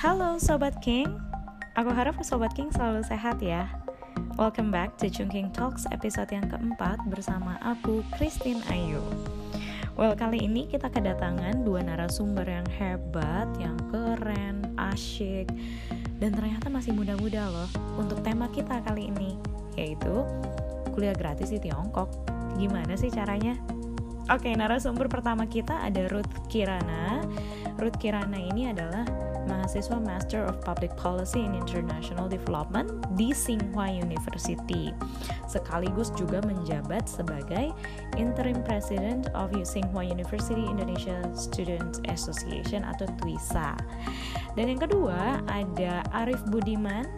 Halo Sobat King, aku harap Sobat King selalu sehat ya. Welcome back to Chungking Talks episode yang keempat bersama aku, Christine Ayu. Well, kali ini kita kedatangan dua narasumber yang hebat, yang keren, asyik, dan ternyata masih muda-muda loh untuk tema kita kali ini, yaitu kuliah gratis di Tiongkok. Gimana sih caranya? Oke, narasumber pertama kita ada Ruth Kirana. Ruth Kirana ini adalah mahasiswa Master of Public Policy in International Development di Tsinghua University. Sekaligus juga menjabat sebagai Interim President of Tsinghua University Indonesia Students Association atau TWISA. Dan yang kedua ada Arif Budiman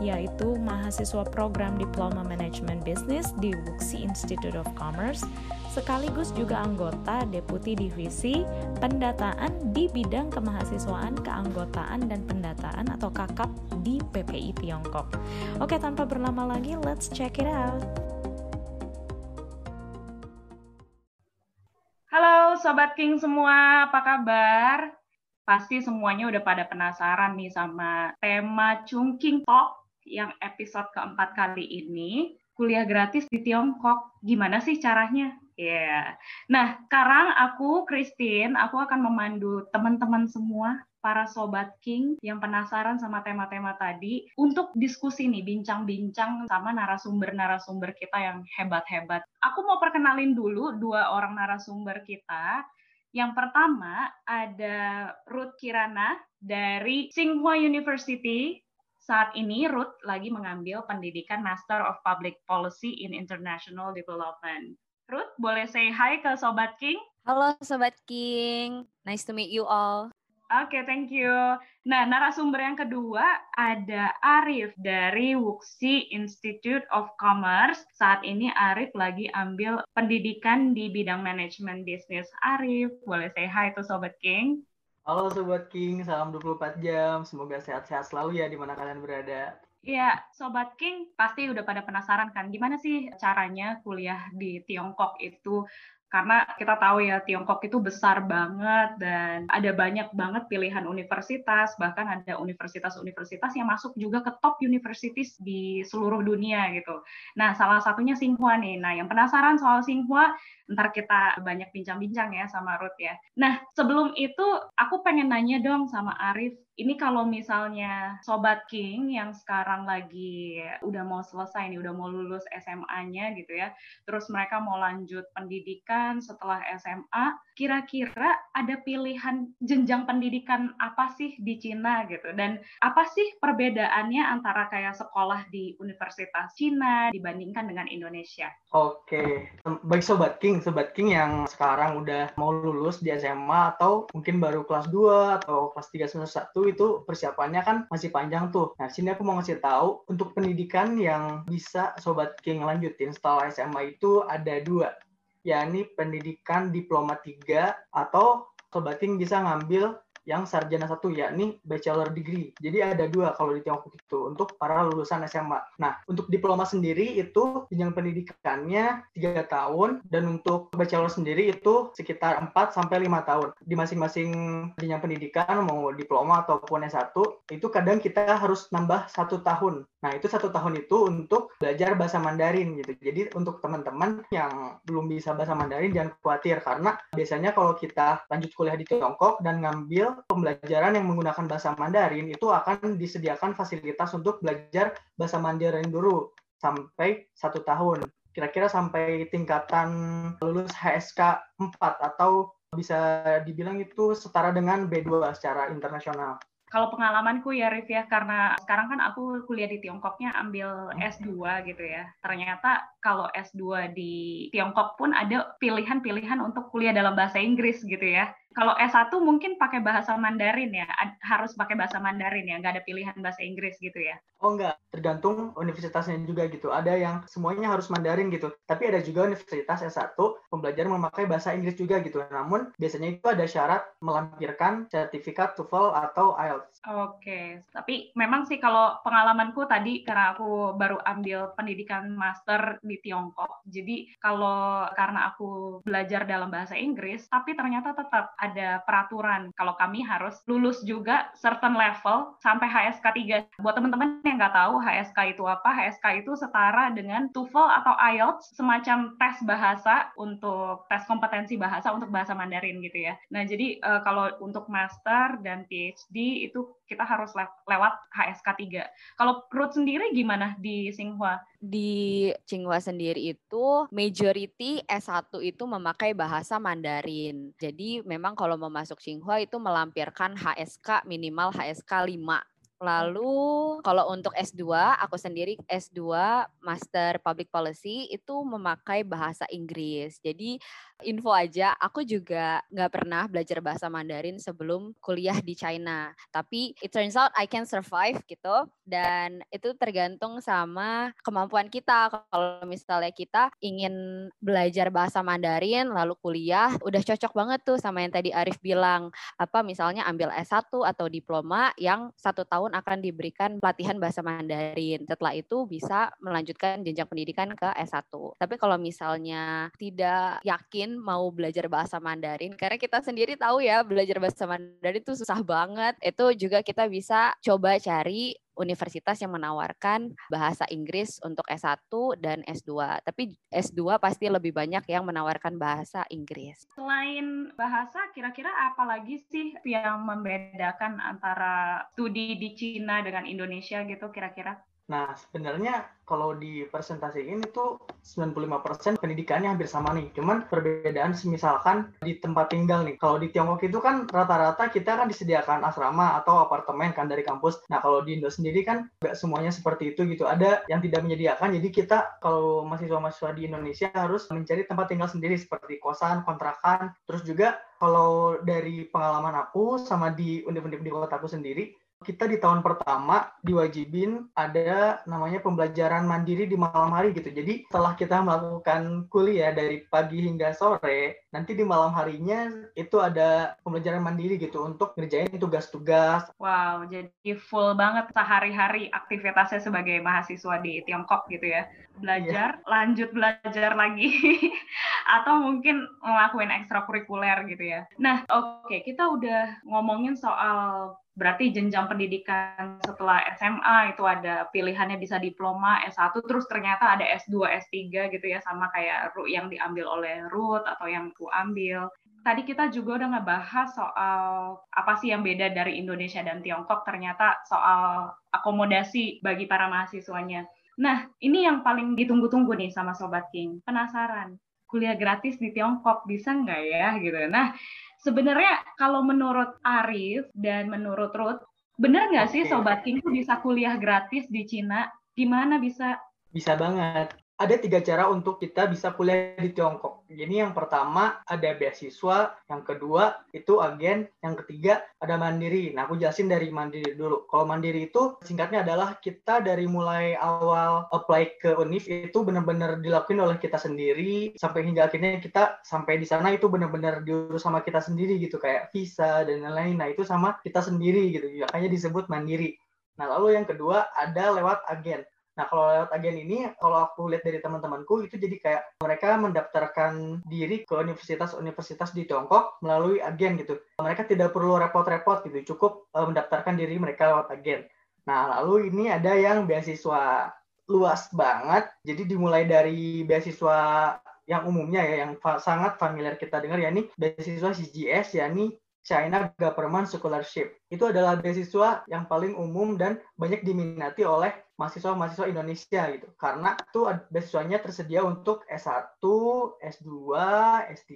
yaitu mahasiswa program Diploma Management Business di Wuxi Institute of Commerce sekaligus juga anggota Deputi Divisi Pendataan di bidang kemahasiswaan, keanggotaan dan pendataan atau kakap di PPI Tiongkok. Oke, tanpa berlama lagi, let's check it out. Halo Sobat King semua, apa kabar? Pasti semuanya udah pada penasaran nih sama tema Chungking Talk yang episode keempat kali ini. Kuliah gratis di Tiongkok, gimana sih caranya? Ya, yeah. nah sekarang aku Christine, aku akan memandu teman-teman semua para sobat King yang penasaran sama tema-tema tadi untuk diskusi nih, bincang-bincang sama narasumber-narasumber kita yang hebat-hebat. Aku mau perkenalin dulu dua orang narasumber kita. Yang pertama ada Ruth Kirana dari Tsinghua University. Saat ini Ruth lagi mengambil pendidikan Master of Public Policy in International Development. Ruth, boleh say hi ke Sobat King? Halo Sobat King, nice to meet you all. Oke, okay, thank you. Nah, narasumber yang kedua ada Arif dari Wuxi Institute of Commerce. Saat ini Arif lagi ambil pendidikan di bidang manajemen bisnis. Arif, boleh say hi to Sobat King? Halo Sobat King, salam 24 jam. Semoga sehat-sehat selalu ya di mana kalian berada. Iya, Sobat King pasti udah pada penasaran kan, gimana sih caranya kuliah di Tiongkok itu karena kita tahu ya Tiongkok itu besar banget dan ada banyak banget pilihan universitas bahkan ada universitas-universitas yang masuk juga ke top universities di seluruh dunia gitu. Nah salah satunya Tsinghua nih. Nah yang penasaran soal Tsinghua ntar kita banyak bincang-bincang ya sama Ruth ya. Nah sebelum itu aku pengen nanya dong sama Arif ini kalau misalnya Sobat King yang sekarang lagi udah mau selesai nih, udah mau lulus SMA-nya gitu ya, terus mereka mau lanjut pendidikan setelah SMA, kira-kira ada pilihan jenjang pendidikan apa sih di Cina gitu? Dan apa sih perbedaannya antara kayak sekolah di Universitas Cina dibandingkan dengan Indonesia? Oke, baik Sobat King, Sobat King yang sekarang udah mau lulus di SMA atau mungkin baru kelas 2 atau kelas 3 semester 1 itu persiapannya kan masih panjang tuh. Nah, sini aku mau ngasih tahu untuk pendidikan yang bisa Sobat King lanjutin setelah SMA itu ada dua, yakni pendidikan diploma 3 atau Sobat King bisa ngambil yang sarjana satu yakni bachelor degree. Jadi ada dua kalau di Tiongkok itu untuk para lulusan SMA. Nah, untuk diploma sendiri itu jenjang pendidikannya tiga tahun dan untuk bachelor sendiri itu sekitar 4 sampai lima tahun. Di masing-masing jenjang pendidikan mau diploma ataupun S1 itu kadang kita harus nambah satu tahun. Nah, itu satu tahun itu untuk belajar bahasa Mandarin gitu. Jadi untuk teman-teman yang belum bisa bahasa Mandarin jangan khawatir karena biasanya kalau kita lanjut kuliah di Tiongkok dan ngambil pembelajaran yang menggunakan bahasa Mandarin itu akan disediakan fasilitas untuk belajar bahasa Mandarin dulu sampai satu tahun. Kira-kira sampai tingkatan lulus HSK 4 atau bisa dibilang itu setara dengan B2 secara internasional kalau pengalamanku ya Rif ya karena sekarang kan aku kuliah di Tiongkoknya ambil S2 gitu ya. Ternyata kalau S2 di Tiongkok pun ada pilihan-pilihan untuk kuliah dalam bahasa Inggris gitu ya. Kalau S1 mungkin pakai bahasa Mandarin ya, harus pakai bahasa Mandarin ya, nggak ada pilihan bahasa Inggris gitu ya. Oh enggak, tergantung universitasnya juga gitu. Ada yang semuanya harus Mandarin gitu. Tapi ada juga universitas S1 pembelajaran memakai bahasa Inggris juga gitu. Namun biasanya itu ada syarat melampirkan sertifikat TOEFL atau IELTS. Oke, tapi memang sih kalau pengalamanku tadi karena aku baru ambil pendidikan master di Tiongkok. Jadi kalau karena aku belajar dalam bahasa Inggris, tapi ternyata tetap ada peraturan kalau kami harus lulus juga certain level sampai HSK 3. Buat teman-teman yang nggak tahu HSK itu apa, HSK itu setara dengan TOEFL atau IELTS, semacam tes bahasa untuk tes kompetensi bahasa untuk bahasa Mandarin gitu ya. Nah, jadi uh, kalau untuk master dan PhD itu kita harus le lewat HSK 3. Kalau Ruth sendiri gimana di Tsinghua? Di Tsinghua sendiri itu majority S1 itu memakai bahasa Mandarin. Jadi memang kalau mau masuk Tsinghua itu melampirkan HSK minimal HSK 5 Lalu kalau untuk S2, aku sendiri S2 Master Public Policy itu memakai bahasa Inggris. Jadi info aja, aku juga nggak pernah belajar bahasa Mandarin sebelum kuliah di China. Tapi it turns out I can survive gitu. Dan itu tergantung sama kemampuan kita. Kalau misalnya kita ingin belajar bahasa Mandarin lalu kuliah, udah cocok banget tuh sama yang tadi Arif bilang. Apa misalnya ambil S1 atau diploma yang satu tahun tahun akan diberikan pelatihan bahasa Mandarin. Setelah itu bisa melanjutkan jenjang pendidikan ke S1. Tapi kalau misalnya tidak yakin mau belajar bahasa Mandarin, karena kita sendiri tahu ya belajar bahasa Mandarin itu susah banget. Itu juga kita bisa coba cari universitas yang menawarkan bahasa Inggris untuk S1 dan S2. Tapi S2 pasti lebih banyak yang menawarkan bahasa Inggris. Selain bahasa, kira-kira apa lagi sih yang membedakan antara studi di Cina dengan Indonesia gitu kira-kira? Nah, sebenarnya kalau di presentasi ini tuh 95% pendidikannya hampir sama nih. Cuman perbedaan misalkan di tempat tinggal nih. Kalau di Tiongkok itu kan rata-rata kita kan disediakan asrama atau apartemen kan dari kampus. Nah, kalau di Indo sendiri kan nggak semuanya seperti itu gitu. Ada yang tidak menyediakan. Jadi kita kalau mahasiswa-mahasiswa di Indonesia harus mencari tempat tinggal sendiri seperti kosan, kontrakan. Terus juga kalau dari pengalaman aku sama di universitas di kota aku sendiri, kita di tahun pertama diwajibin ada namanya pembelajaran mandiri di malam hari gitu. Jadi setelah kita melakukan kuliah dari pagi hingga sore, nanti di malam harinya itu ada pembelajaran mandiri gitu untuk ngerjain tugas-tugas. Wow, jadi full banget sehari-hari aktivitasnya sebagai mahasiswa di Tiongkok gitu ya. Belajar, yeah. lanjut belajar lagi. Atau mungkin ngelakuin ekstrakurikuler gitu ya. Nah, oke, okay, kita udah ngomongin soal berarti jenjang pendidikan setelah SMA itu ada pilihannya bisa diploma S1 terus ternyata ada S2 S3 gitu ya sama kayak yang diambil oleh Ruth atau yang aku ambil. Tadi kita juga udah ngebahas soal apa sih yang beda dari Indonesia dan Tiongkok ternyata soal akomodasi bagi para mahasiswanya. Nah ini yang paling ditunggu-tunggu nih sama Sobat King. Penasaran kuliah gratis di Tiongkok bisa nggak ya gitu. Nah sebenarnya kalau menurut Arif dan menurut Ruth, benar nggak okay. sih Sobat King tuh bisa kuliah gratis di Cina? Gimana bisa? Bisa banget ada tiga cara untuk kita bisa kuliah di Tiongkok. Jadi yang pertama ada beasiswa, yang kedua itu agen, yang ketiga ada mandiri. Nah aku jelasin dari mandiri dulu. Kalau mandiri itu singkatnya adalah kita dari mulai awal apply ke UNIF itu benar-benar dilakuin oleh kita sendiri sampai hingga akhirnya kita sampai di sana itu benar-benar diurus sama kita sendiri gitu kayak visa dan lain-lain. Nah itu sama kita sendiri gitu. Makanya disebut mandiri. Nah lalu yang kedua ada lewat agen. Nah, kalau lewat agen ini, kalau aku lihat dari teman-temanku, itu jadi kayak mereka mendaftarkan diri ke universitas-universitas di Tiongkok melalui agen gitu. Mereka tidak perlu repot-repot gitu, cukup uh, mendaftarkan diri mereka lewat agen. Nah, lalu ini ada yang beasiswa luas banget. Jadi dimulai dari beasiswa yang umumnya ya, yang fa sangat familiar kita dengar, yakni beasiswa CGS, yakni China Government Scholarship. Itu adalah beasiswa yang paling umum dan banyak diminati oleh mahasiswa-mahasiswa Indonesia gitu. Karena itu beasiswanya tersedia untuk S1, S2, S3,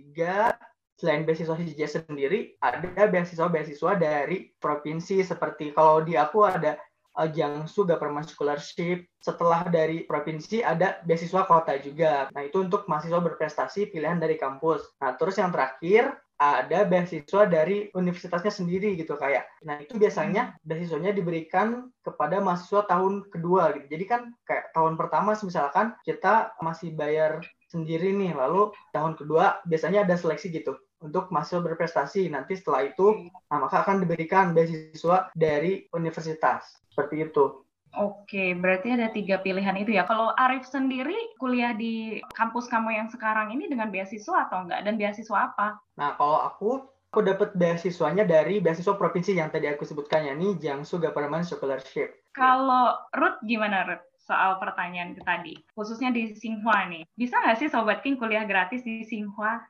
selain beasiswa CJS sendiri, ada beasiswa-beasiswa dari provinsi seperti kalau di aku ada uh, Jiangsu Government Scholarship. Setelah dari provinsi ada beasiswa kota juga. Nah, itu untuk mahasiswa berprestasi pilihan dari kampus. Nah, terus yang terakhir ada beasiswa dari universitasnya sendiri gitu kayak. Nah itu biasanya beasiswanya diberikan kepada mahasiswa tahun kedua gitu. Jadi kan kayak tahun pertama misalkan kita masih bayar sendiri nih. Lalu tahun kedua biasanya ada seleksi gitu untuk masuk berprestasi. Nanti setelah itu, nah, maka akan diberikan beasiswa dari universitas. Seperti itu. Oke, berarti ada tiga pilihan itu ya. Kalau Arif sendiri kuliah di kampus kamu yang sekarang ini dengan beasiswa atau enggak? Dan beasiswa apa? Nah, kalau aku, aku dapat beasiswanya dari beasiswa provinsi yang tadi aku sebutkan, ya nih Jiangsu Government Scholarship. Kalau Ruth gimana Ruth? soal pertanyaan tadi, khususnya di Tsinghua nih. Bisa nggak sih Sobat King kuliah gratis di Tsinghua?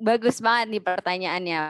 Bagus banget nih pertanyaannya.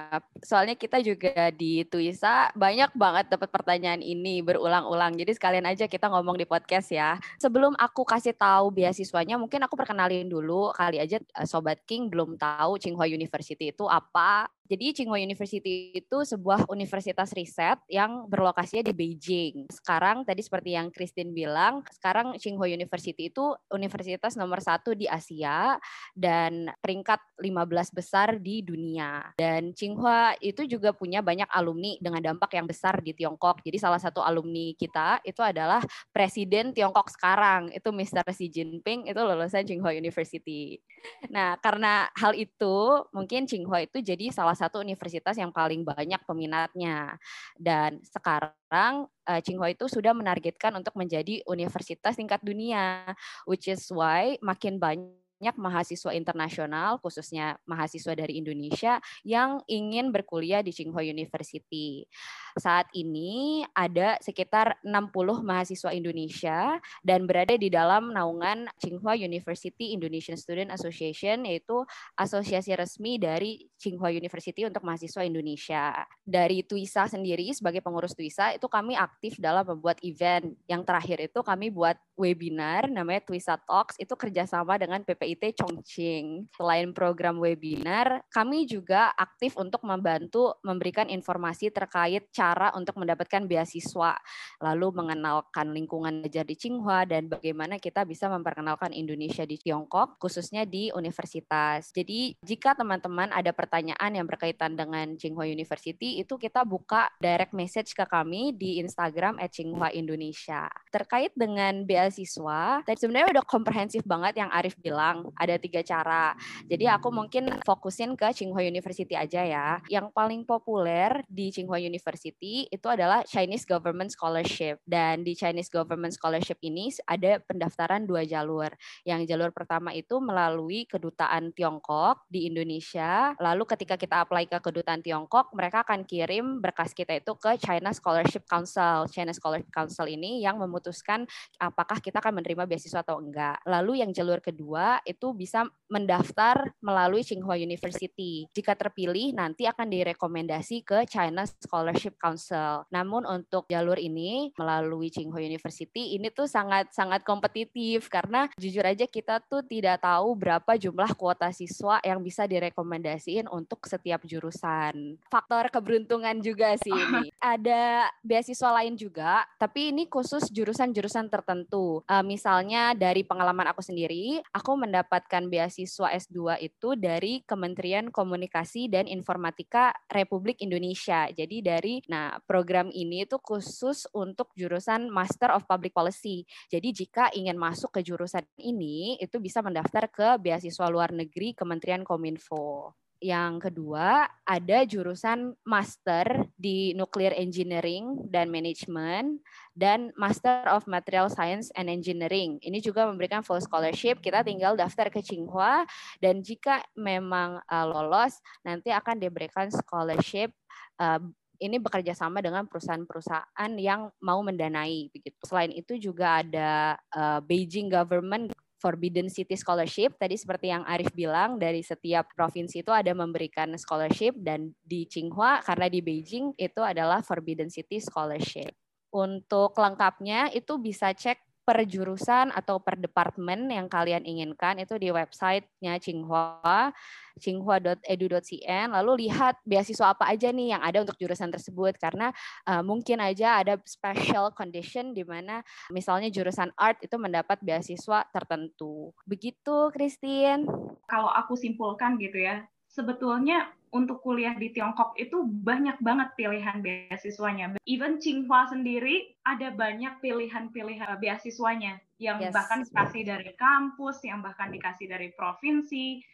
Soalnya kita juga di Twisa banyak banget dapat pertanyaan ini berulang-ulang. Jadi sekalian aja kita ngomong di podcast ya. Sebelum aku kasih tahu beasiswanya, mungkin aku perkenalin dulu kali aja eh, Sobat King belum tahu Tsinghua University itu apa. Jadi Tsinghua University itu sebuah universitas riset yang berlokasinya di Beijing. Sekarang tadi seperti yang Christine bilang, sekarang Tsinghua University itu universitas nomor satu di Asia dan peringkat 15 besar di dunia. Dan Tsinghua itu juga punya banyak alumni dengan dampak yang besar di Tiongkok. Jadi salah satu alumni kita itu adalah Presiden Tiongkok sekarang, itu Mr. Xi Jinping, itu lulusan Tsinghua University. Nah, karena hal itu, mungkin Tsinghua itu jadi salah satu universitas yang paling banyak peminatnya. Dan sekarang uh, Tsinghua itu sudah menargetkan untuk menjadi universitas tingkat dunia, which is why makin banyak banyak mahasiswa internasional, khususnya mahasiswa dari Indonesia, yang ingin berkuliah di Tsinghua University. Saat ini ada sekitar 60 mahasiswa Indonesia dan berada di dalam naungan Tsinghua University Indonesian Student Association, yaitu asosiasi resmi dari Tsinghua University untuk mahasiswa Indonesia. Dari Twisa sendiri, sebagai pengurus Twisa, itu kami aktif dalam membuat event. Yang terakhir itu kami buat webinar, namanya Twisa Talks, itu kerjasama dengan PPI PIT Chongqing. Selain program webinar, kami juga aktif untuk membantu memberikan informasi terkait cara untuk mendapatkan beasiswa, lalu mengenalkan lingkungan belajar di Tsinghua dan bagaimana kita bisa memperkenalkan Indonesia di Tiongkok, khususnya di universitas. Jadi jika teman-teman ada pertanyaan yang berkaitan dengan Tsinghua University, itu kita buka direct message ke kami di Instagram at Tsinghua Indonesia. Terkait dengan beasiswa, tadi sebenarnya udah komprehensif banget yang Arif bilang ada tiga cara. Jadi aku mungkin fokusin ke Tsinghua University aja ya. Yang paling populer di Tsinghua University itu adalah Chinese Government Scholarship. Dan di Chinese Government Scholarship ini ada pendaftaran dua jalur. Yang jalur pertama itu melalui kedutaan Tiongkok di Indonesia. Lalu ketika kita apply ke kedutaan Tiongkok, mereka akan kirim berkas kita itu ke China Scholarship Council. China Scholarship Council ini yang memutuskan apakah kita akan menerima beasiswa atau enggak. Lalu yang jalur kedua itu bisa mendaftar melalui Tsinghua University. Jika terpilih, nanti akan direkomendasi ke China Scholarship Council. Namun untuk jalur ini melalui Tsinghua University ini tuh sangat sangat kompetitif karena jujur aja kita tuh tidak tahu berapa jumlah kuota siswa yang bisa direkomendasiin untuk setiap jurusan. Faktor keberuntungan juga sih ini. Ada beasiswa lain juga, tapi ini khusus jurusan-jurusan tertentu. Uh, misalnya dari pengalaman aku sendiri, aku mendapatkan beasiswa S2 itu dari Kementerian Komunikasi dan Informatika Republik Indonesia. Jadi dari nah program ini itu khusus untuk jurusan Master of Public Policy. Jadi jika ingin masuk ke jurusan ini itu bisa mendaftar ke beasiswa luar negeri Kementerian Kominfo. Yang kedua, ada jurusan master di Nuclear Engineering dan Management dan Master of Material Science and Engineering. Ini juga memberikan full scholarship. Kita tinggal daftar ke Tsinghua dan jika memang uh, lolos, nanti akan diberikan scholarship uh, ini bekerja sama dengan perusahaan-perusahaan yang mau mendanai begitu. Selain itu juga ada uh, Beijing Government Forbidden City Scholarship. Tadi seperti yang Arif bilang, dari setiap provinsi itu ada memberikan scholarship dan di Tsinghua karena di Beijing itu adalah Forbidden City Scholarship. Untuk lengkapnya itu bisa cek per jurusan atau per departemen yang kalian inginkan itu di websitenya Tsinghua tsinghua.edu.cn lalu lihat beasiswa apa aja nih yang ada untuk jurusan tersebut karena uh, mungkin aja ada special condition di mana misalnya jurusan art itu mendapat beasiswa tertentu. Begitu Christine. Kalau aku simpulkan gitu ya, sebetulnya untuk kuliah di Tiongkok itu banyak banget pilihan beasiswanya. Even Tsinghua sendiri ada banyak pilihan-pilihan beasiswanya yang yes. bahkan dikasih dari kampus, yang bahkan dikasih dari provinsi,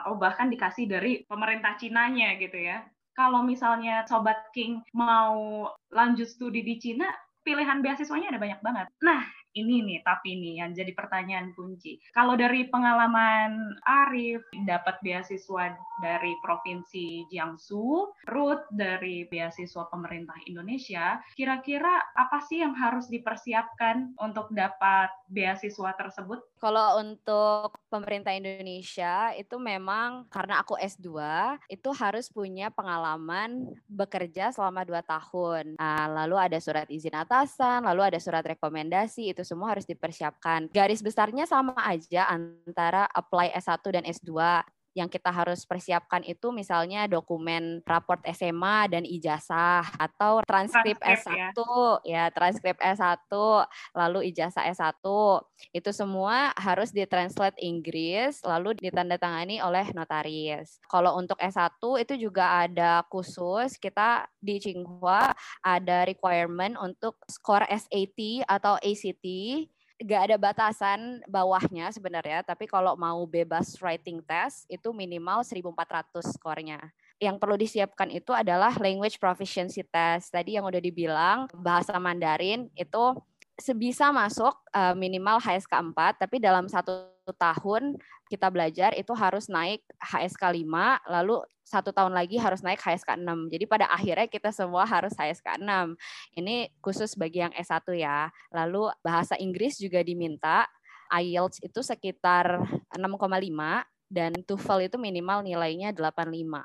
atau bahkan dikasih dari pemerintah Cinanya gitu ya. Kalau misalnya Sobat King mau lanjut studi di Cina, pilihan beasiswanya ada banyak banget. Nah, ini nih tapi ini yang jadi pertanyaan kunci. Kalau dari pengalaman Arif dapat beasiswa dari provinsi Jiangsu, Ruth dari beasiswa pemerintah Indonesia, kira-kira apa sih yang harus dipersiapkan untuk dapat beasiswa tersebut? Kalau untuk pemerintah Indonesia itu memang karena aku S2 itu harus punya pengalaman bekerja selama dua tahun. Nah, lalu ada surat izin atasan, lalu ada surat rekomendasi itu semua harus dipersiapkan. Garis besarnya sama aja antara apply S1 dan S2 yang kita harus persiapkan itu misalnya dokumen raport SMA dan ijazah atau transkrip, transkrip S1 ya. ya transkrip S1 lalu ijazah S1 itu semua harus ditranslate Inggris lalu ditandatangani oleh notaris. Kalau untuk S1 itu juga ada khusus kita di Tsinghua ada requirement untuk skor SAT atau ACT nggak ada batasan bawahnya sebenarnya, tapi kalau mau bebas writing test itu minimal 1400 skornya. Yang perlu disiapkan itu adalah language proficiency test. Tadi yang udah dibilang bahasa Mandarin itu sebisa masuk uh, minimal HSK 4, tapi dalam satu tahun kita belajar itu harus naik HSK 5, lalu satu tahun lagi harus naik HSK 6. Jadi pada akhirnya kita semua harus HSK 6. Ini khusus bagi yang S1 ya. Lalu bahasa Inggris juga diminta. IELTS itu sekitar 6,5 dan TOEFL itu minimal nilainya 85.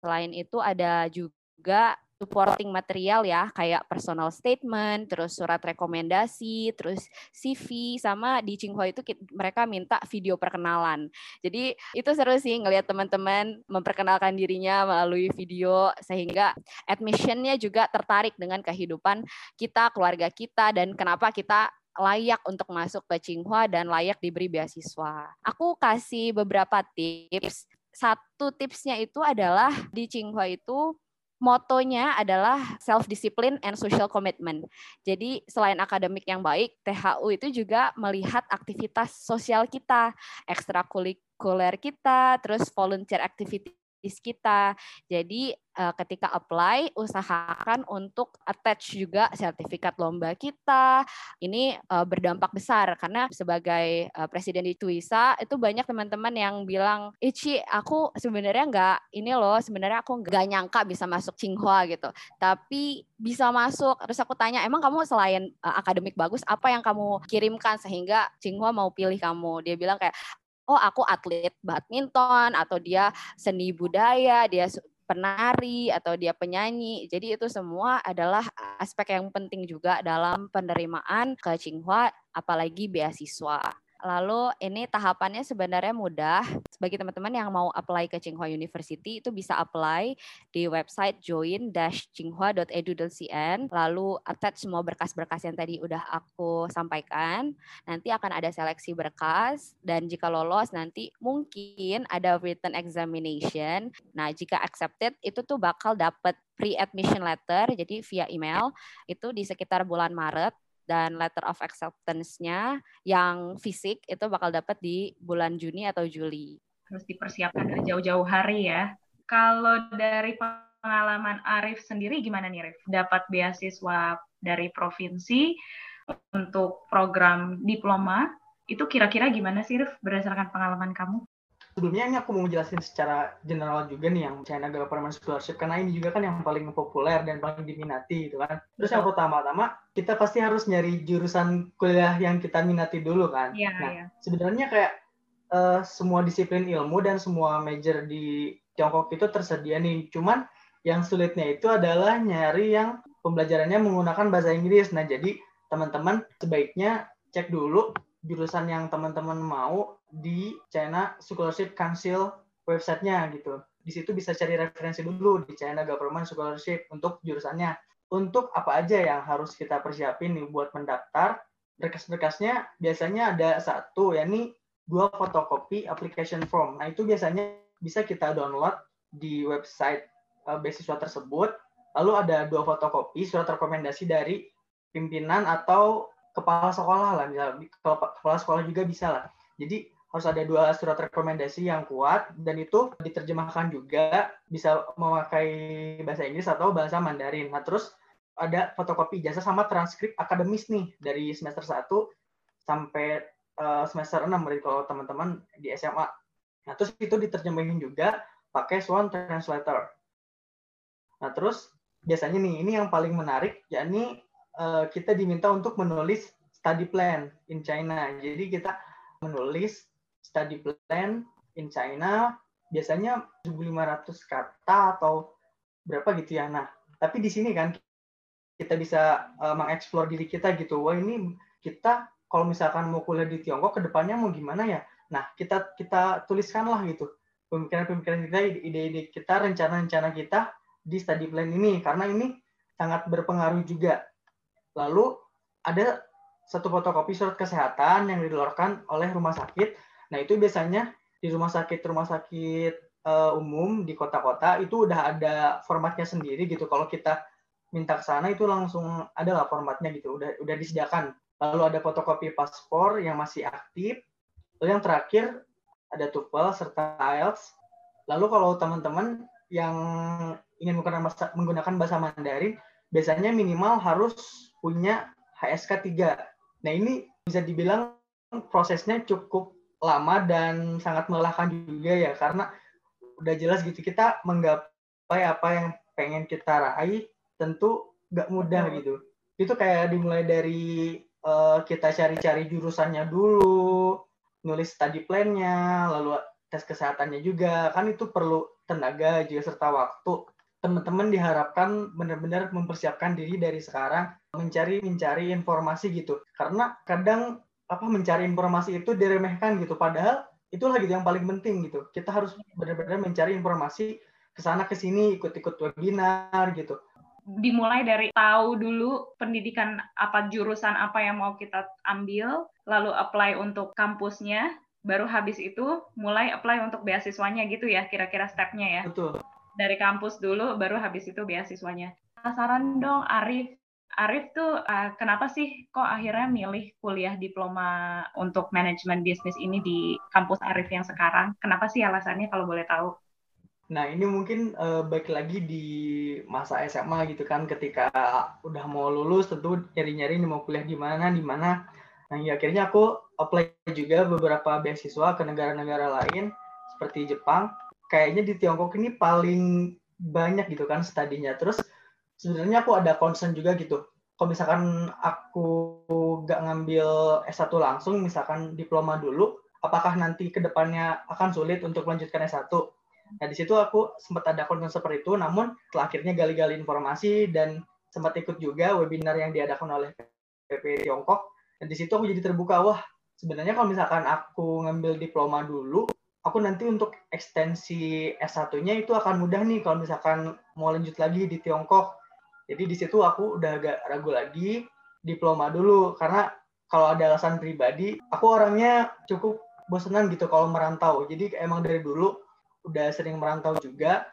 Selain itu ada juga supporting material ya kayak personal statement, terus surat rekomendasi, terus CV sama di Tsinghua itu mereka minta video perkenalan. Jadi itu seru sih ngelihat teman-teman memperkenalkan dirinya melalui video sehingga admissionnya juga tertarik dengan kehidupan kita, keluarga kita dan kenapa kita layak untuk masuk ke Tsinghua dan layak diberi beasiswa. Aku kasih beberapa tips. Satu tipsnya itu adalah di Tsinghua itu motonya adalah self discipline and social commitment. Jadi selain akademik yang baik, THU itu juga melihat aktivitas sosial kita, ekstrakurikuler kita, terus volunteer activity kita. Jadi uh, ketika apply usahakan untuk attach juga sertifikat lomba kita. Ini uh, berdampak besar karena sebagai uh, presiden di Tuisa itu banyak teman-teman yang bilang, "Ici, aku sebenarnya nggak ini loh, sebenarnya aku nggak nyangka bisa masuk Tsinghua gitu. Tapi bisa masuk." Terus aku tanya, "Emang kamu selain uh, akademik bagus, apa yang kamu kirimkan sehingga Tsinghua mau pilih kamu?" Dia bilang kayak, oh aku atlet badminton atau dia seni budaya, dia penari atau dia penyanyi. Jadi itu semua adalah aspek yang penting juga dalam penerimaan ke Tsinghua apalagi beasiswa. Lalu ini tahapannya sebenarnya mudah. Bagi teman-teman yang mau apply ke Tsinghua University itu bisa apply di website join-tsinghua.edu.cn. Lalu attach semua berkas-berkas yang tadi udah aku sampaikan. Nanti akan ada seleksi berkas dan jika lolos nanti mungkin ada written examination. Nah, jika accepted itu tuh bakal dapat pre-admission letter jadi via email itu di sekitar bulan Maret dan letter of acceptance-nya yang fisik itu bakal dapat di bulan Juni atau Juli. Harus dipersiapkan dari jauh-jauh hari ya. Kalau dari pengalaman Arif sendiri gimana nih Arif? Dapat beasiswa dari provinsi untuk program diploma, itu kira-kira gimana sih Arif berdasarkan pengalaman kamu? Sebelumnya ini aku mau jelasin secara general juga nih yang China Government Scholarship karena ini juga kan yang paling populer dan paling diminati gitu kan. Terus yang pertama-tama kita pasti harus nyari jurusan kuliah yang kita minati dulu kan. Yeah, nah, yeah. sebenarnya kayak uh, semua disiplin ilmu dan semua major di Tiongkok itu tersedia nih. Cuman yang sulitnya itu adalah nyari yang pembelajarannya menggunakan bahasa Inggris. Nah, jadi teman-teman sebaiknya cek dulu jurusan yang teman-teman mau di China Scholarship Council websitenya gitu. Di situ bisa cari referensi dulu di China Government Scholarship untuk jurusannya. Untuk apa aja yang harus kita persiapin nih buat mendaftar, berkas-berkasnya biasanya ada satu, yakni dua fotokopi application form. Nah, itu biasanya bisa kita download di website uh, beasiswa tersebut. Lalu ada dua fotokopi surat rekomendasi dari pimpinan atau kepala sekolah lah, misalnya kepala sekolah juga bisa lah. Jadi harus ada dua surat rekomendasi yang kuat dan itu diterjemahkan juga bisa memakai bahasa Inggris atau bahasa Mandarin. Nah terus ada fotokopi jasa sama transkrip akademis nih dari semester 1 sampai uh, semester 6 berarti kalau teman-teman di SMA. Nah terus itu diterjemahin juga pakai Swan Translator. Nah terus biasanya nih ini yang paling menarik yakni uh, kita diminta untuk menulis study plan in China. Jadi kita menulis study plan in China biasanya 1.500 kata atau berapa gitu ya. Nah, tapi di sini kan kita bisa uh, mengeksplor diri kita gitu. Wah, ini kita kalau misalkan mau kuliah di Tiongkok ke depannya mau gimana ya? Nah, kita kita tuliskanlah gitu pemikiran-pemikiran kita, ide-ide kita, rencana-rencana kita di study plan ini karena ini sangat berpengaruh juga. Lalu ada satu fotokopi surat kesehatan yang dikeluarkan oleh rumah sakit Nah, itu biasanya di rumah sakit rumah sakit uh, umum di kota-kota itu udah ada formatnya sendiri gitu. Kalau kita minta ke sana itu langsung ada lah formatnya gitu, udah udah disediakan. Lalu ada fotokopi paspor yang masih aktif. Lalu yang terakhir ada TOEFL serta IELTS. Lalu kalau teman-teman yang ingin menggunakan menggunakan bahasa Mandarin, biasanya minimal harus punya HSK 3. Nah, ini bisa dibilang prosesnya cukup lama dan sangat melelahkan juga ya karena udah jelas gitu kita menggapai apa yang pengen kita raih tentu gak mudah gitu. Itu kayak dimulai dari uh, kita cari-cari jurusannya dulu nulis study plan-nya lalu tes kesehatannya juga. Kan itu perlu tenaga juga serta waktu. Teman-teman diharapkan benar-benar mempersiapkan diri dari sekarang mencari mencari informasi gitu. Karena kadang apa mencari informasi itu diremehkan gitu. Padahal itulah gitu yang paling penting gitu. Kita harus benar-benar mencari informasi ke sana ke sini ikut-ikut webinar gitu. Dimulai dari tahu dulu pendidikan apa jurusan apa yang mau kita ambil lalu apply untuk kampusnya baru habis itu mulai apply untuk beasiswanya gitu ya kira-kira stepnya ya. Betul. Dari kampus dulu baru habis itu beasiswanya. Saran dong Arif Arif tuh uh, kenapa sih kok akhirnya milih kuliah diploma untuk manajemen bisnis ini di kampus Arif yang sekarang? Kenapa sih alasannya kalau boleh tahu? Nah ini mungkin uh, baik lagi di masa SMA gitu kan, ketika udah mau lulus tentu nyari-nyari mau kuliah di mana, di mana. Nah ya, akhirnya aku apply juga beberapa beasiswa ke negara-negara lain seperti Jepang. Kayaknya di Tiongkok ini paling banyak gitu kan studinya. Terus sebenarnya aku ada concern juga gitu. Kalau misalkan aku nggak ngambil S1 langsung, misalkan diploma dulu, apakah nanti ke depannya akan sulit untuk melanjutkan S1? Nah, di situ aku sempat ada concern seperti itu, namun setelah akhirnya gali-gali informasi dan sempat ikut juga webinar yang diadakan oleh PP Tiongkok. Dan di situ aku jadi terbuka, wah sebenarnya kalau misalkan aku ngambil diploma dulu, aku nanti untuk ekstensi S1-nya itu akan mudah nih kalau misalkan mau lanjut lagi di Tiongkok jadi di situ aku udah agak ragu lagi diploma dulu karena kalau ada alasan pribadi, aku orangnya cukup bosenan gitu kalau merantau. Jadi emang dari dulu udah sering merantau juga.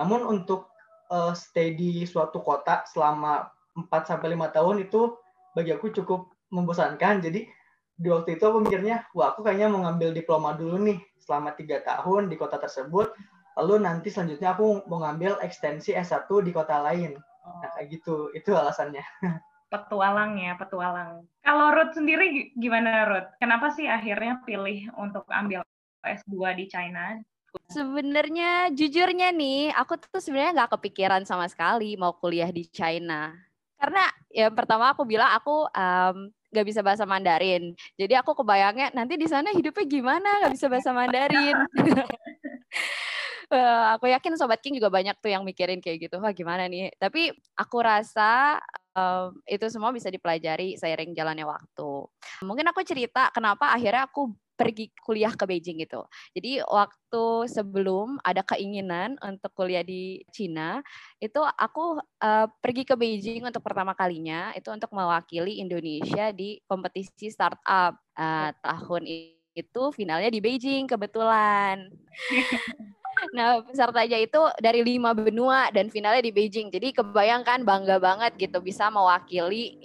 Namun untuk uh, stay di suatu kota selama 4 sampai 5 tahun itu bagi aku cukup membosankan. Jadi di waktu itu aku mikirnya, wah aku kayaknya mau ngambil diploma dulu nih selama tiga tahun di kota tersebut. Lalu nanti selanjutnya aku mau ngambil ekstensi S1 di kota lain. Nah, kayak gitu. Itu alasannya. Petualang ya, petualang. Kalau Ruth sendiri gimana Ruth? Kenapa sih akhirnya pilih untuk ambil S2 di China? Sebenarnya jujurnya nih, aku tuh sebenarnya nggak kepikiran sama sekali mau kuliah di China. Karena ya pertama aku bilang aku um, nggak bisa bahasa Mandarin. Jadi aku kebayangnya nanti di sana hidupnya gimana nggak bisa bahasa Mandarin. uh, aku yakin sobat King juga banyak tuh yang mikirin kayak gitu wah gimana nih tapi aku rasa um, itu semua bisa dipelajari seiring jalannya waktu mungkin aku cerita kenapa akhirnya aku pergi kuliah ke Beijing gitu. Jadi waktu sebelum ada keinginan untuk kuliah di Cina, itu aku uh, pergi ke Beijing untuk pertama kalinya itu untuk mewakili Indonesia di kompetisi startup uh, tahun itu finalnya di Beijing kebetulan. Nah, pesertanya itu dari lima benua dan finalnya di Beijing. Jadi kebayangkan bangga banget gitu bisa mewakili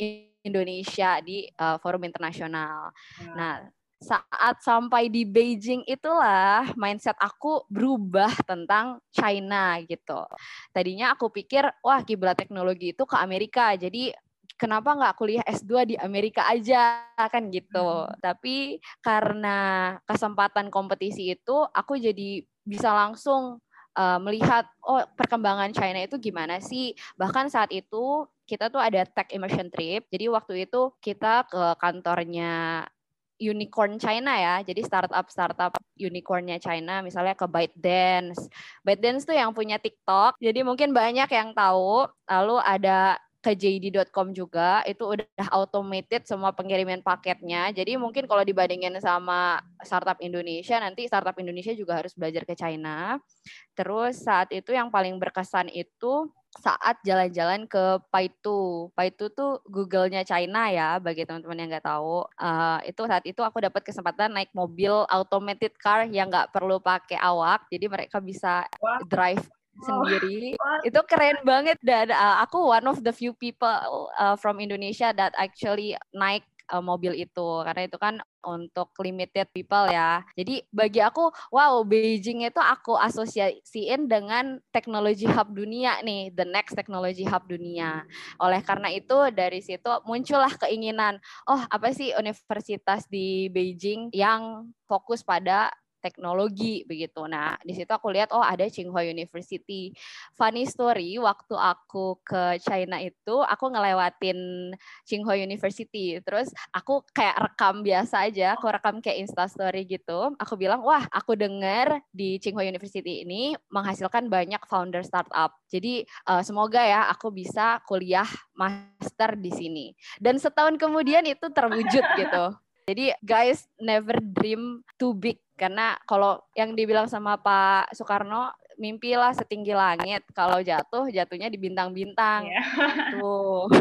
Indonesia di uh, forum internasional. Nah, saat sampai di Beijing itulah mindset aku berubah tentang China gitu. Tadinya aku pikir wah kiblat teknologi itu ke Amerika. Jadi kenapa nggak kuliah S2 di Amerika aja kan gitu. Hmm. Tapi karena kesempatan kompetisi itu aku jadi bisa langsung uh, melihat oh perkembangan China itu gimana sih. Bahkan saat itu kita tuh ada tech immersion trip. Jadi waktu itu kita ke kantornya unicorn China ya. Jadi startup startup unicornnya China misalnya ke ByteDance. ByteDance tuh yang punya TikTok. Jadi mungkin banyak yang tahu. Lalu ada ke JD.com juga itu udah automated semua pengiriman paketnya. Jadi mungkin kalau dibandingin sama startup Indonesia nanti startup Indonesia juga harus belajar ke China. Terus saat itu yang paling berkesan itu saat jalan-jalan ke Paitu. Paitu tuh Google-nya China ya, bagi teman-teman yang nggak tahu. Uh, itu saat itu aku dapat kesempatan naik mobil automated car yang nggak perlu pakai awak, jadi mereka bisa drive sendiri oh. itu keren banget dan uh, aku one of the few people uh, from Indonesia that actually naik uh, mobil itu karena itu kan untuk limited people ya. Jadi bagi aku wow Beijing itu aku asosiasiin dengan teknologi hub dunia nih, the next technology hub dunia. Oleh karena itu dari situ muncullah keinginan, oh apa sih universitas di Beijing yang fokus pada teknologi begitu. Nah, di situ aku lihat oh ada Tsinghua University. Funny story, waktu aku ke China itu aku ngelewatin Tsinghua University. Terus aku kayak rekam biasa aja, aku rekam kayak Insta story gitu. Aku bilang, "Wah, aku dengar di Tsinghua University ini menghasilkan banyak founder startup. Jadi uh, semoga ya aku bisa kuliah master di sini." Dan setahun kemudian itu terwujud gitu. Jadi guys never dream too big karena kalau yang dibilang sama Pak Soekarno mimpilah setinggi langit kalau jatuh jatuhnya di bintang-bintang. Yeah. tuh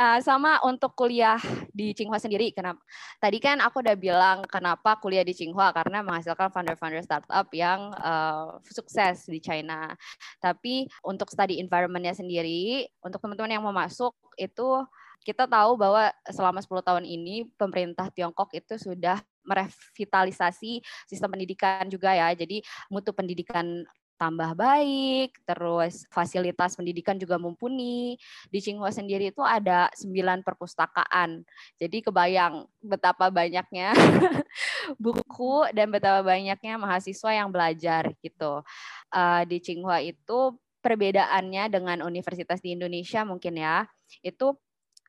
uh, sama untuk kuliah di Tsinghua sendiri kenapa? Tadi kan aku udah bilang kenapa kuliah di Tsinghua karena menghasilkan founder-founder startup yang uh, sukses di China. Tapi untuk study environmentnya sendiri untuk teman-teman yang mau masuk itu kita tahu bahwa selama 10 tahun ini pemerintah Tiongkok itu sudah merevitalisasi sistem pendidikan juga ya. Jadi mutu pendidikan tambah baik, terus fasilitas pendidikan juga mumpuni. Di Tsinghua sendiri itu ada sembilan perpustakaan. Jadi kebayang betapa banyaknya buku dan betapa banyaknya mahasiswa yang belajar gitu. Uh, di Tsinghua itu perbedaannya dengan universitas di Indonesia mungkin ya, itu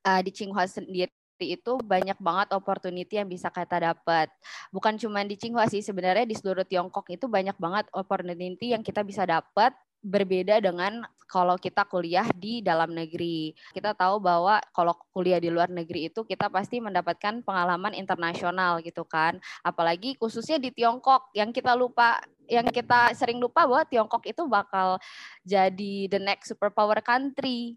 uh, di Tsinghua sendiri itu banyak banget opportunity yang bisa kita dapat. Bukan cuma di Tsinghua sih, sebenarnya di seluruh Tiongkok itu banyak banget opportunity yang kita bisa dapat berbeda dengan kalau kita kuliah di dalam negeri. Kita tahu bahwa kalau kuliah di luar negeri itu kita pasti mendapatkan pengalaman internasional gitu kan. Apalagi khususnya di Tiongkok yang kita lupa yang kita sering lupa bahwa Tiongkok itu bakal jadi the next superpower country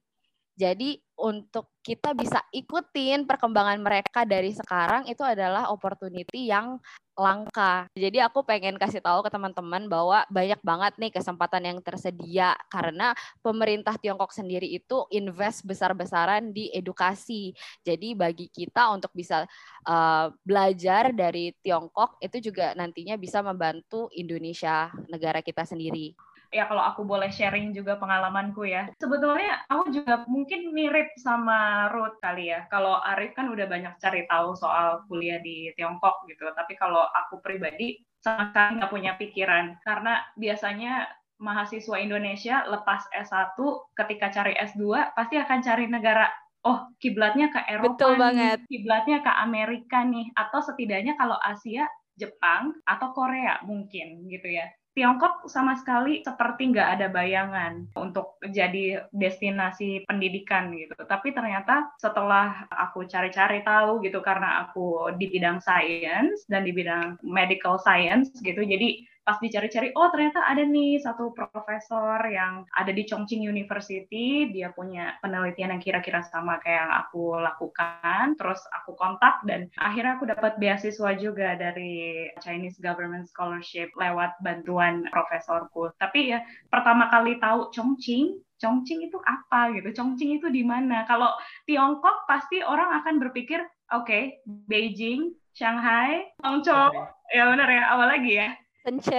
jadi untuk kita bisa ikutin perkembangan mereka dari sekarang itu adalah opportunity yang langka. Jadi aku pengen kasih tahu ke teman-teman bahwa banyak banget nih kesempatan yang tersedia karena pemerintah Tiongkok sendiri itu invest besar-besaran di edukasi. Jadi bagi kita untuk bisa uh, belajar dari Tiongkok itu juga nantinya bisa membantu Indonesia negara kita sendiri ya kalau aku boleh sharing juga pengalamanku ya. Sebetulnya aku juga mungkin mirip sama Ruth kali ya. Kalau Arif kan udah banyak cari tahu soal kuliah di Tiongkok gitu. Tapi kalau aku pribadi sama sekali nggak punya pikiran. Karena biasanya mahasiswa Indonesia lepas S1 ketika cari S2 pasti akan cari negara oh kiblatnya ke Eropa Betul banget. kiblatnya ke Amerika nih atau setidaknya kalau Asia Jepang atau Korea mungkin gitu ya. Tiongkok sama sekali seperti nggak ada bayangan untuk jadi destinasi pendidikan gitu. Tapi ternyata setelah aku cari-cari tahu gitu karena aku di bidang science dan di bidang medical science gitu, jadi pas dicari-cari oh ternyata ada nih satu profesor yang ada di Chongqing University dia punya penelitian yang kira-kira sama kayak yang aku lakukan terus aku kontak dan akhirnya aku dapat beasiswa juga dari Chinese Government Scholarship lewat bantuan profesorku tapi ya pertama kali tahu Chongqing Chongqing itu apa gitu? Chongqing itu di mana? Kalau Tiongkok pasti orang akan berpikir, oke, okay, Beijing, Shanghai, Hangzhou, okay. ya benar ya, apa lagi ya?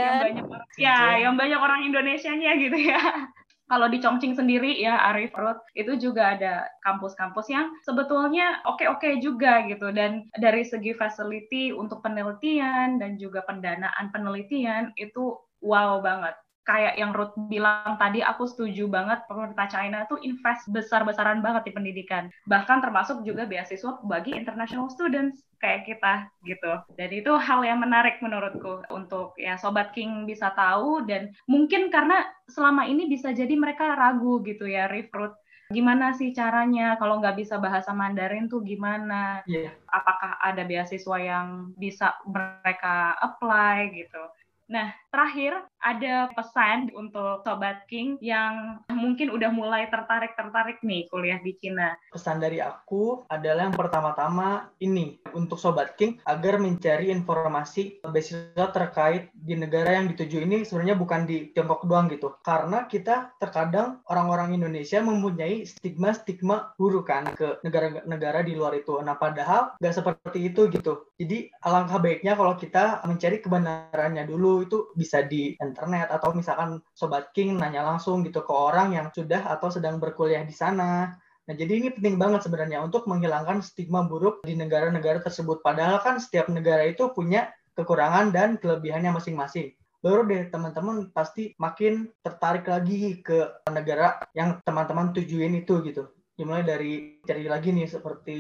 Yang banyak orang, ya, yang banyak orang Indonesianya gitu ya. Kalau di Chongqing sendiri ya Arif Road itu juga ada kampus-kampus yang sebetulnya oke-oke juga gitu. Dan dari segi facility untuk penelitian dan juga pendanaan penelitian itu wow banget kayak yang Ruth bilang tadi, aku setuju banget pemerintah China tuh invest besar-besaran banget di pendidikan. Bahkan termasuk juga beasiswa bagi international students kayak kita gitu. Dan itu hal yang menarik menurutku untuk ya Sobat King bisa tahu dan mungkin karena selama ini bisa jadi mereka ragu gitu ya, Ruth gimana sih caranya kalau nggak bisa bahasa Mandarin tuh gimana? Yeah. Apakah ada beasiswa yang bisa mereka apply gitu? Nah, terakhir ada pesan untuk Sobat King yang mungkin udah mulai tertarik-tertarik nih kuliah di Cina. Pesan dari aku adalah yang pertama-tama ini, untuk Sobat King agar mencari informasi beasiswa terkait di negara yang dituju ini sebenarnya bukan di Tiongkok doang gitu. Karena kita terkadang orang-orang Indonesia mempunyai stigma-stigma buruk kan ke negara-negara di luar itu. Nah, padahal nggak seperti itu gitu. Jadi alangkah baiknya kalau kita mencari kebenarannya dulu itu bisa di internet atau misalkan Sobat King nanya langsung gitu ke orang yang sudah atau sedang berkuliah di sana. Nah, jadi ini penting banget sebenarnya untuk menghilangkan stigma buruk di negara-negara tersebut. Padahal kan setiap negara itu punya kekurangan dan kelebihannya masing-masing. Baru deh teman-teman pasti makin tertarik lagi ke negara yang teman-teman tujuin itu gitu. Dimulai dari cari lagi nih seperti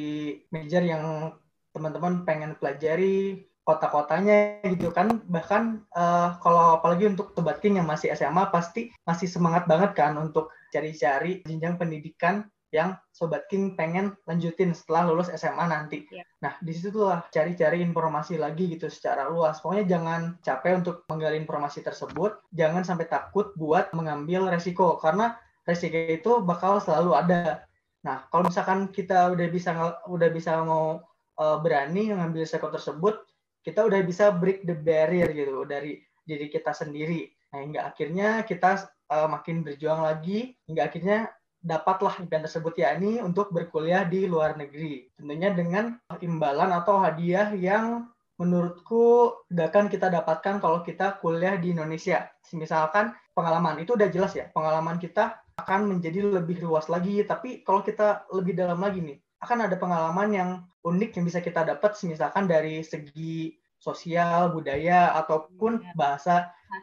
major yang teman-teman pengen pelajari, kota-kotanya gitu kan bahkan uh, kalau apalagi untuk sobat king yang masih SMA pasti masih semangat banget kan untuk cari-cari jenjang pendidikan yang sobat king pengen lanjutin setelah lulus SMA nanti. Yeah. Nah di lah cari-cari informasi lagi gitu secara luas. Pokoknya jangan capek untuk menggali informasi tersebut, jangan sampai takut buat mengambil resiko karena resiko itu bakal selalu ada. Nah kalau misalkan kita udah bisa udah bisa mau uh, berani mengambil resiko tersebut, kita udah bisa break the barrier gitu dari diri kita sendiri. Nah, hingga akhirnya kita uh, makin berjuang lagi, hingga akhirnya dapatlah impian tersebut yakni untuk berkuliah di luar negeri. Tentunya dengan imbalan atau hadiah yang menurutku gak akan kita dapatkan kalau kita kuliah di Indonesia. Misalkan pengalaman itu udah jelas ya, pengalaman kita akan menjadi lebih luas lagi. Tapi kalau kita lebih dalam lagi nih, akan ada pengalaman yang unik yang bisa kita dapat misalkan dari segi sosial, budaya ataupun iya. bahasa.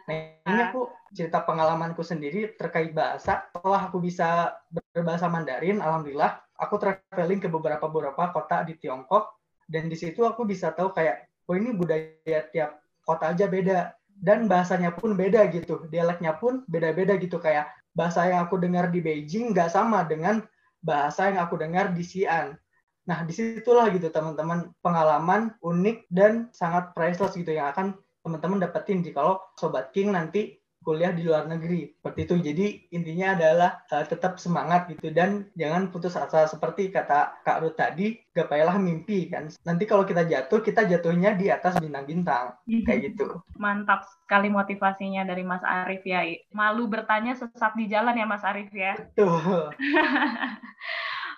Nah, ini aku cerita pengalamanku sendiri terkait bahasa. Setelah aku bisa berbahasa Mandarin, alhamdulillah aku traveling ke beberapa beberapa kota di Tiongkok dan di situ aku bisa tahu kayak oh ini budaya tiap kota aja beda dan bahasanya pun beda gitu. Dialeknya pun beda-beda gitu kayak bahasa yang aku dengar di Beijing nggak sama dengan bahasa yang aku dengar di Xi'an. Nah, di situlah gitu teman-teman pengalaman unik dan sangat priceless gitu yang akan teman-teman dapetin jika Sobat King nanti kuliah di luar negeri. Seperti itu. Jadi intinya adalah uh, tetap semangat gitu dan jangan putus asa. Seperti kata Kak Ruth tadi gapailah mimpi kan. Nanti kalau kita jatuh kita jatuhnya di atas bintang-bintang kayak gitu. Mantap sekali motivasinya dari Mas Arif ya. Malu bertanya sesat di jalan ya Mas Arif ya. Betul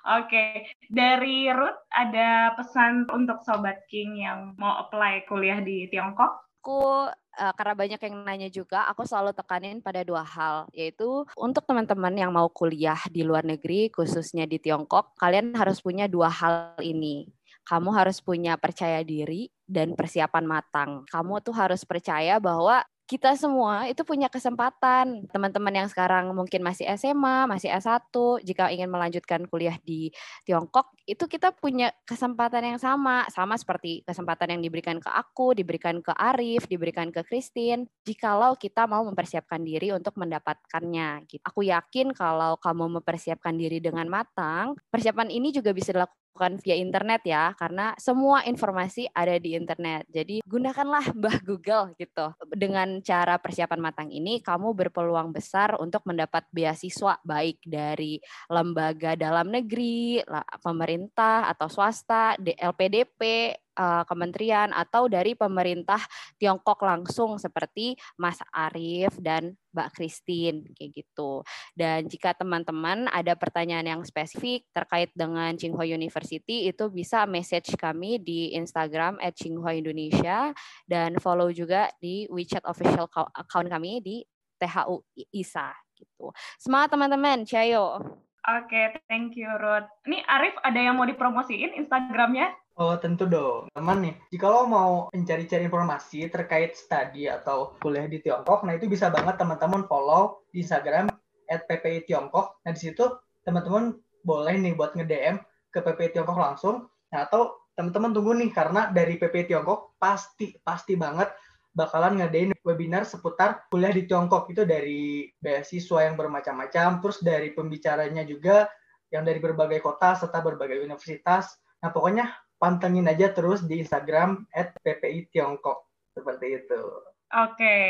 Oke, dari Ruth ada pesan untuk Sobat King yang mau apply kuliah di Tiongkok? aku uh, karena banyak yang nanya juga, aku selalu tekanin pada dua hal, yaitu untuk teman-teman yang mau kuliah di luar negeri, khususnya di Tiongkok, kalian harus punya dua hal ini. Kamu harus punya percaya diri dan persiapan matang. Kamu tuh harus percaya bahwa kita semua itu punya kesempatan. Teman-teman yang sekarang mungkin masih SMA, masih S1, jika ingin melanjutkan kuliah di Tiongkok, itu kita punya kesempatan yang sama. Sama seperti kesempatan yang diberikan ke aku, diberikan ke Arif, diberikan ke Christine. Jikalau kita mau mempersiapkan diri untuk mendapatkannya. Aku yakin kalau kamu mempersiapkan diri dengan matang, persiapan ini juga bisa dilakukan bukan via internet ya, karena semua informasi ada di internet. Jadi gunakanlah Mbah Google gitu. Dengan cara persiapan matang ini, kamu berpeluang besar untuk mendapat beasiswa baik dari lembaga dalam negeri, pemerintah atau swasta, LPDP, uh, kementerian atau dari pemerintah Tiongkok langsung seperti Mas Arief dan Mbak Christine kayak gitu. Dan jika teman-teman ada pertanyaan yang spesifik terkait dengan Tsinghua University itu bisa message kami di Instagram @tsinghua_indonesia dan follow juga di WeChat official account kami di THU ISA gitu. Semangat teman-teman, Cayo. Oke, okay, thank you Ruth. Ini Arif ada yang mau dipromosiin Instagramnya? Oh tentu dong, teman nih. Jika lo mau mencari-cari informasi terkait studi atau kuliah di Tiongkok, nah itu bisa banget teman-teman follow di Instagram at PPI Tiongkok. Nah di situ teman-teman boleh nih buat nge-DM ke PPI Tiongkok langsung. Nah atau teman-teman tunggu nih karena dari PPI Tiongkok pasti pasti banget bakalan ngadain webinar seputar kuliah di Tiongkok itu dari beasiswa yang bermacam-macam, terus dari pembicaranya juga yang dari berbagai kota serta berbagai universitas. Nah pokoknya pantengin aja terus di Instagram @ppi Tiongkok seperti itu. Oke, okay.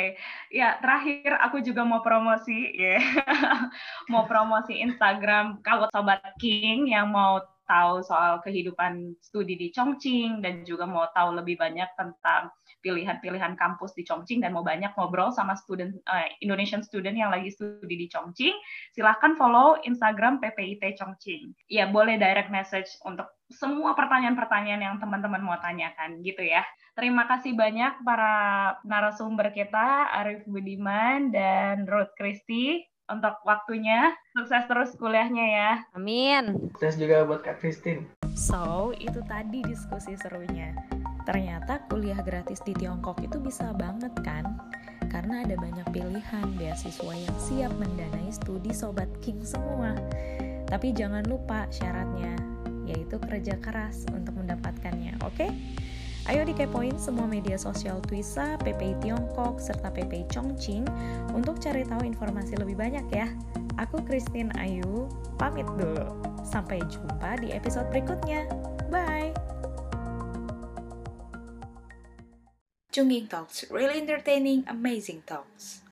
ya terakhir aku juga mau promosi ya, yeah. mau promosi Instagram kalau sobat King yang mau tahu soal kehidupan studi di Chongqing dan juga mau tahu lebih banyak tentang pilihan-pilihan kampus di Chongqing dan mau banyak ngobrol sama student uh, Indonesian student yang lagi studi di Chongqing, silahkan follow Instagram PPIT Chongqing. Ya boleh direct message untuk semua pertanyaan-pertanyaan yang teman-teman mau tanyakan gitu ya. Terima kasih banyak para narasumber kita Arif Budiman dan Ruth Christie untuk waktunya. Sukses terus kuliahnya ya. Amin. Sukses juga buat Kak Christine. So, itu tadi diskusi serunya. Ternyata kuliah gratis di Tiongkok itu bisa banget kan? Karena ada banyak pilihan beasiswa yang siap mendanai studi Sobat King semua. Tapi jangan lupa syaratnya, yaitu kerja keras untuk mendapatkannya, oke? Okay? Ayo dikepoin semua media sosial Twisa, PPI Tiongkok, serta PPI Chongqing untuk cari tahu informasi lebih banyak ya. Aku Christine Ayu, pamit dulu. Sampai jumpa di episode berikutnya. Bye! Chunging Talks, really entertaining, amazing talks.